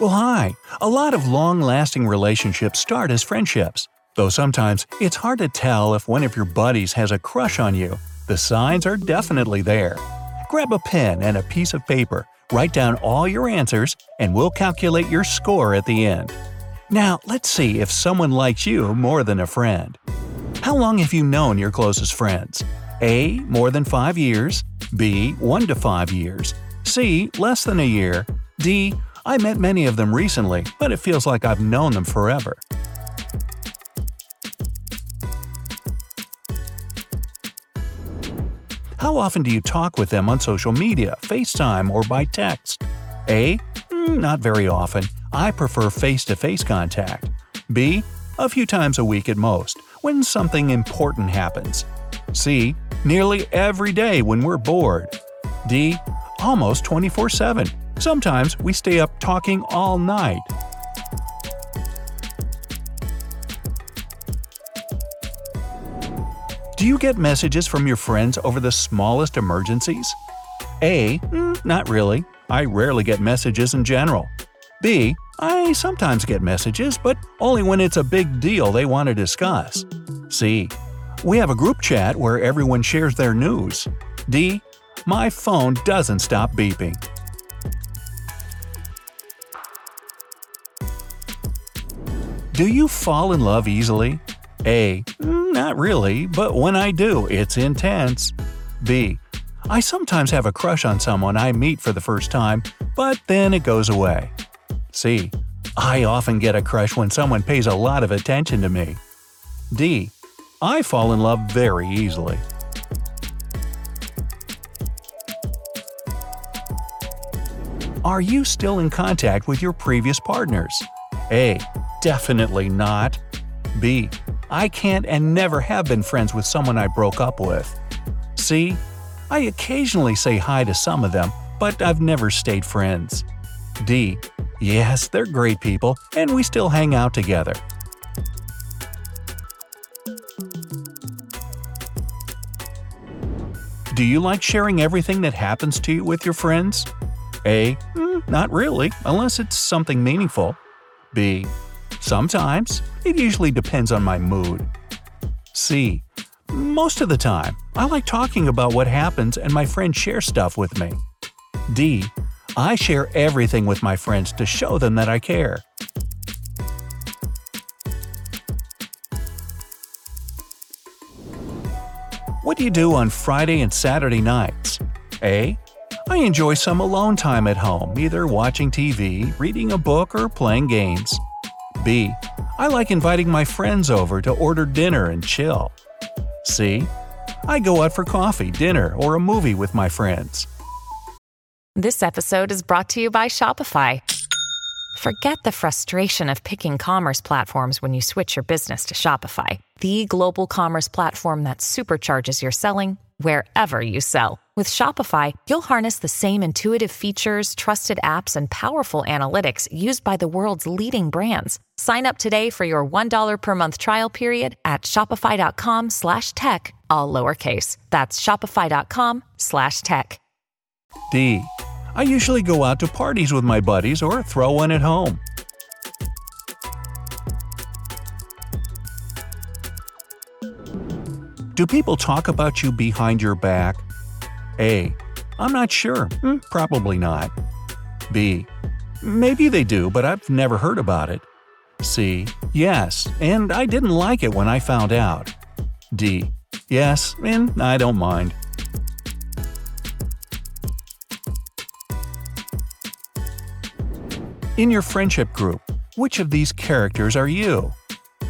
Well, hi. A lot of long lasting relationships start as friendships. Though sometimes it's hard to tell if one of your buddies has a crush on you. The signs are definitely there. Grab a pen and a piece of paper, write down all your answers, and we'll calculate your score at the end. Now, let's see if someone likes you more than a friend. How long have you known your closest friends? A. More than 5 years. B. 1 to 5 years. C. Less than a year. D. I met many of them recently, but it feels like I've known them forever. How often do you talk with them on social media, FaceTime, or by text? A. Mm, not very often. I prefer face to face contact. B. A few times a week at most, when something important happens. C. Nearly every day when we're bored. D. Almost 24 7. Sometimes we stay up talking all night. Do you get messages from your friends over the smallest emergencies? A. Mm, not really. I rarely get messages in general. B. I sometimes get messages, but only when it's a big deal they want to discuss. C. We have a group chat where everyone shares their news. D. My phone doesn't stop beeping. Do you fall in love easily? A. "Mm, Not really, but when I do, it's intense. B. I sometimes have a crush on someone I meet for the first time, but then it goes away. C. I often get a crush when someone pays a lot of attention to me. D. I fall in love very easily. Are you still in contact with your previous partners? A. Definitely not. B. I can't and never have been friends with someone I broke up with. C. I occasionally say hi to some of them, but I've never stayed friends. D. Yes, they're great people, and we still hang out together. Do you like sharing everything that happens to you with your friends? A. "Mm, Not really, unless it's something meaningful. B. Sometimes. It usually depends on my mood. C. Most of the time. I like talking about what happens and my friends share stuff with me. D. I share everything with my friends to show them that I care. What do you do on Friday and Saturday nights? A. I enjoy some alone time at home, either watching TV, reading a book, or playing games. B. I like inviting my friends over to order dinner and chill. C. I go out for coffee, dinner, or a movie with my friends. This episode is brought to you by Shopify. Forget the frustration of picking commerce platforms when you switch your business to Shopify, the global commerce platform that supercharges your selling wherever you sell. With Shopify, you'll harness the same intuitive features, trusted apps, and powerful analytics used by the world's leading brands. Sign up today for your $1 per month trial period at shopify.com slash tech, all lowercase. That's shopify.com slash tech. D. I usually go out to parties with my buddies or throw one at home. Do people talk about you behind your back? A. I'm not sure. Hmm, Probably not. B. Maybe they do, but I've never heard about it. C. Yes, and I didn't like it when I found out. D. Yes, and I don't mind. In your friendship group, which of these characters are you?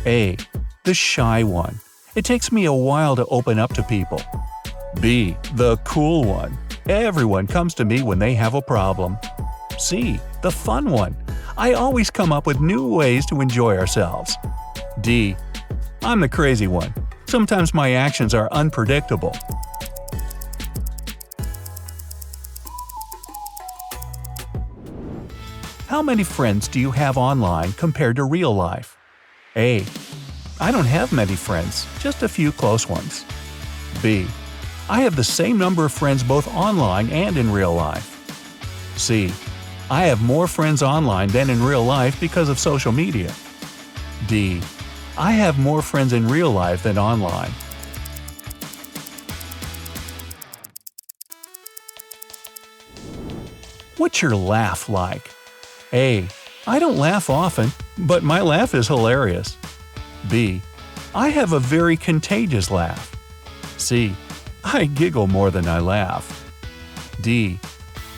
A. The shy one. It takes me a while to open up to people. B. The cool one. Everyone comes to me when they have a problem. C. The fun one. I always come up with new ways to enjoy ourselves. D. I'm the crazy one. Sometimes my actions are unpredictable. How many friends do you have online compared to real life? A. I don't have many friends, just a few close ones. B. I have the same number of friends both online and in real life. C. I have more friends online than in real life because of social media. D. I have more friends in real life than online. What's your laugh like? A. I don't laugh often, but my laugh is hilarious. B. I have a very contagious laugh. C. I giggle more than I laugh. D.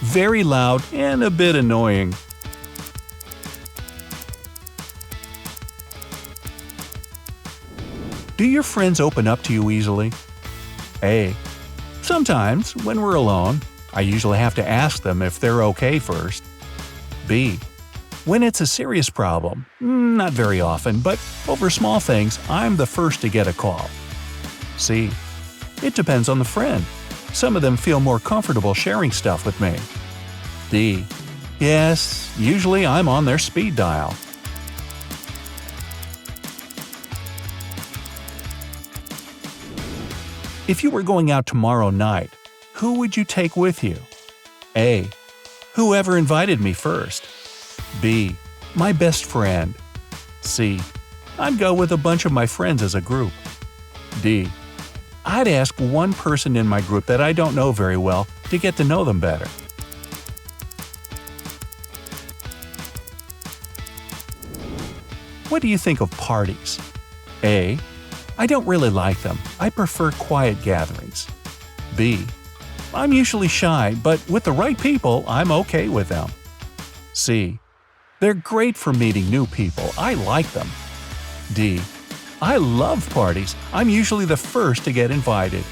Very loud and a bit annoying. Do your friends open up to you easily? A. Sometimes, when we're alone, I usually have to ask them if they're okay first. B. When it's a serious problem, not very often, but over small things, I'm the first to get a call. C. It depends on the friend. Some of them feel more comfortable sharing stuff with me. D. Yes, usually I'm on their speed dial. If you were going out tomorrow night, who would you take with you? A. Whoever invited me first. B. My best friend. C. I'd go with a bunch of my friends as a group. D. I'd ask one person in my group that I don't know very well to get to know them better. What do you think of parties? A. I don't really like them. I prefer quiet gatherings. B. I'm usually shy, but with the right people, I'm okay with them. C. They're great for meeting new people. I like them. D. I love parties. I'm usually the first to get invited.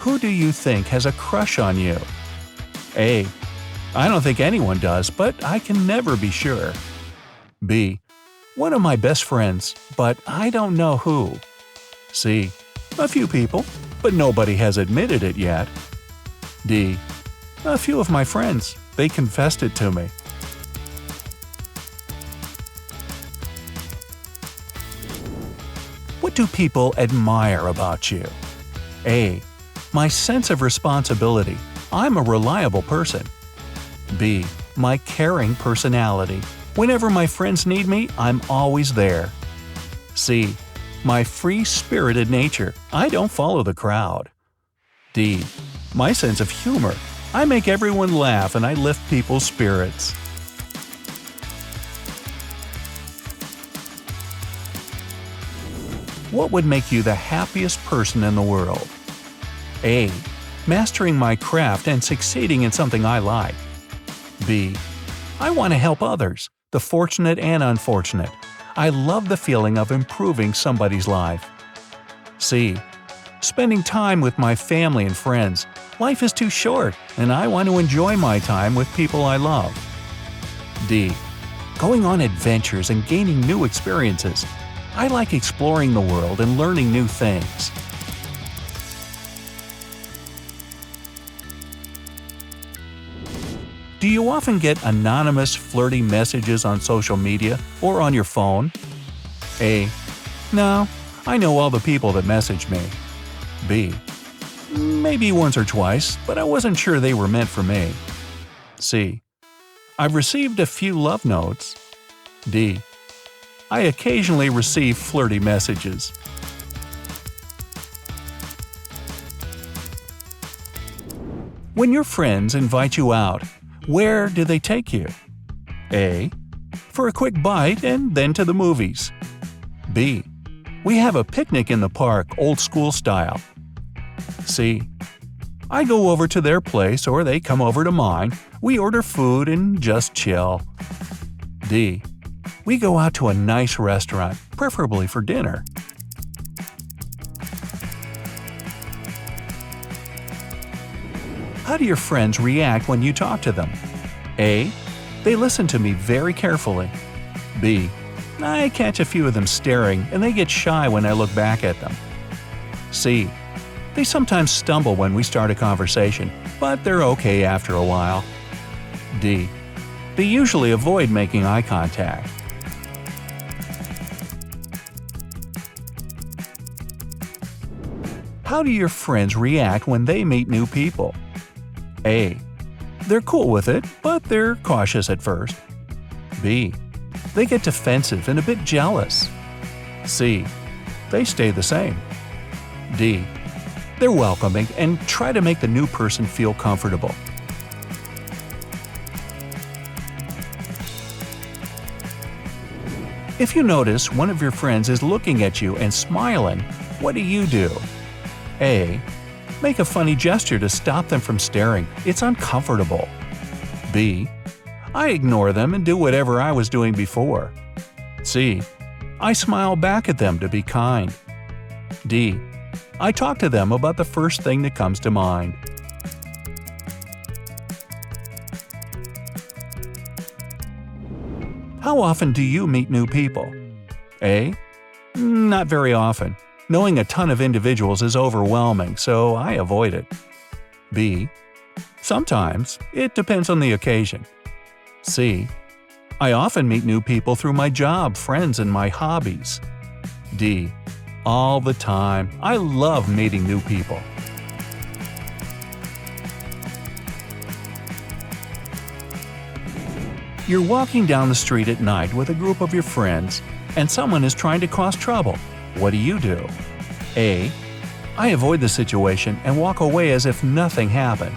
Who do you think has a crush on you? A. I don't think anyone does, but I can never be sure. B. One of my best friends, but I don't know who. C. A few people, but nobody has admitted it yet. D. A few of my friends, they confessed it to me. What do people admire about you? A. My sense of responsibility. I'm a reliable person. B. My caring personality. Whenever my friends need me, I'm always there. C. My free spirited nature. I don't follow the crowd. D. My sense of humor. I make everyone laugh and I lift people's spirits. What would make you the happiest person in the world? A. Mastering my craft and succeeding in something I like. B. I want to help others, the fortunate and unfortunate. I love the feeling of improving somebody's life. C. Spending time with my family and friends. Life is too short, and I want to enjoy my time with people I love. D. Going on adventures and gaining new experiences. I like exploring the world and learning new things. Do you often get anonymous flirty messages on social media or on your phone? A. No, I know all the people that message me. B. Maybe once or twice, but I wasn't sure they were meant for me. C. I've received a few love notes. D. I occasionally receive flirty messages. When your friends invite you out, where do they take you? A. For a quick bite and then to the movies. B. We have a picnic in the park, old school style. C. I go over to their place or they come over to mine. We order food and just chill. D. We go out to a nice restaurant, preferably for dinner. How do your friends react when you talk to them? A. They listen to me very carefully. B. I catch a few of them staring and they get shy when I look back at them. C. They sometimes stumble when we start a conversation, but they're okay after a while. D. They usually avoid making eye contact. How do your friends react when they meet new people? A. They're cool with it, but they're cautious at first. B. They get defensive and a bit jealous. C. They stay the same. D. They're welcoming and try to make the new person feel comfortable. If you notice one of your friends is looking at you and smiling, what do you do? A. Make a funny gesture to stop them from staring. It's uncomfortable. B. I ignore them and do whatever I was doing before. C. I smile back at them to be kind. D. I talk to them about the first thing that comes to mind. How often do you meet new people? A. Not very often. Knowing a ton of individuals is overwhelming, so I avoid it. B. Sometimes. It depends on the occasion. C. I often meet new people through my job, friends, and my hobbies. D. All the time. I love meeting new people. You're walking down the street at night with a group of your friends, and someone is trying to cause trouble. What do you do? A. I avoid the situation and walk away as if nothing happened.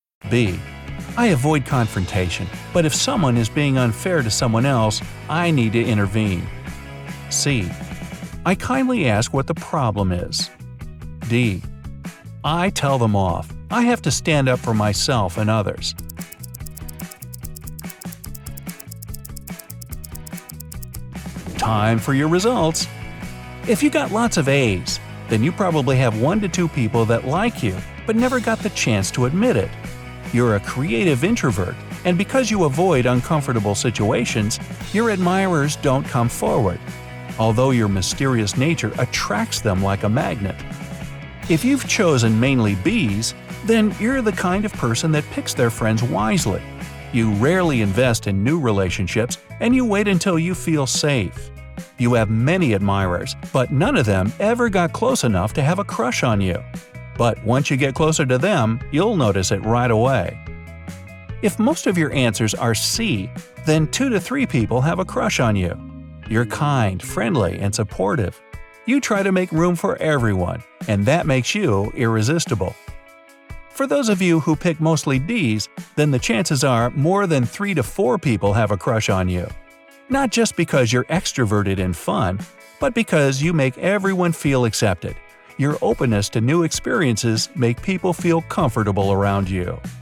B. I avoid confrontation, but if someone is being unfair to someone else, I need to intervene. C. I kindly ask what the problem is. D. I tell them off. I have to stand up for myself and others. Time for your results. If you got lots of A's, then you probably have one to two people that like you, but never got the chance to admit it. You're a creative introvert, and because you avoid uncomfortable situations, your admirers don't come forward, although your mysterious nature attracts them like a magnet. If you've chosen mainly B's, then you're the kind of person that picks their friends wisely. You rarely invest in new relationships, and you wait until you feel safe. You have many admirers, but none of them ever got close enough to have a crush on you. But once you get closer to them, you'll notice it right away. If most of your answers are C, then 2 to 3 people have a crush on you. You're kind, friendly, and supportive. You try to make room for everyone, and that makes you irresistible. For those of you who pick mostly D's, then the chances are more than 3 to 4 people have a crush on you. Not just because you're extroverted and fun, but because you make everyone feel accepted. Your openness to new experiences make people feel comfortable around you.